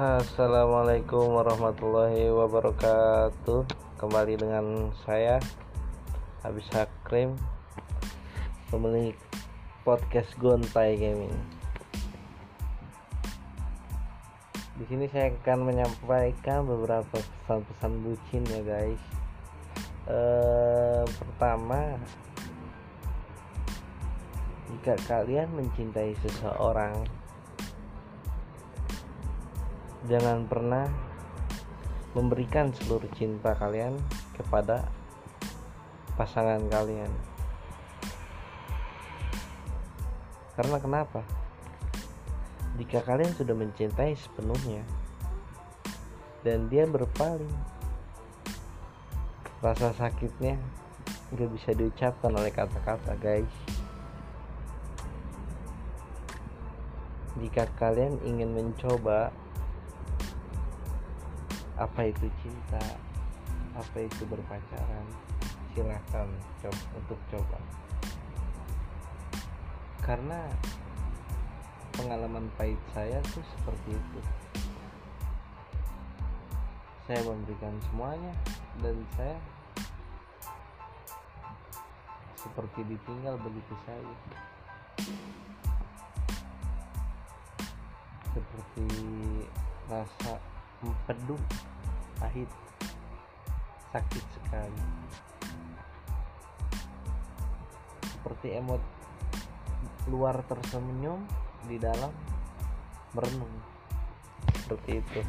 Assalamualaikum warahmatullahi wabarakatuh. Kembali dengan saya Habis Hakrim Pemilik podcast Gontai Gaming. Di sini saya akan menyampaikan beberapa pesan-pesan bucin ya guys. Eh, Pertama Jika kalian mencintai seseorang jangan pernah memberikan seluruh cinta kalian kepada pasangan kalian. Karena kenapa? Jika kalian sudah mencintai sepenuhnya dan dia berpaling rasa sakitnya nggak bisa diucapkan oleh kata-kata guys. Jika kalian ingin mencoba apa itu cinta? Apa itu berpacaran? Silahkan coba untuk coba. Karena pengalaman pahit saya tuh seperti itu. Saya memberikan semuanya dan saya seperti ditinggal begitu saja. Seperti rasa empedu pahit. Sakit sekali. Seperti emot luar tersenyum di dalam merenung. Seperti itu.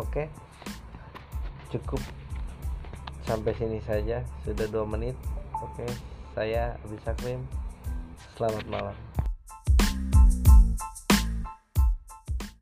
Oke. Cukup. Sampai sini saja. Sudah dua menit. Oke. Saya bisa klaim selamat malam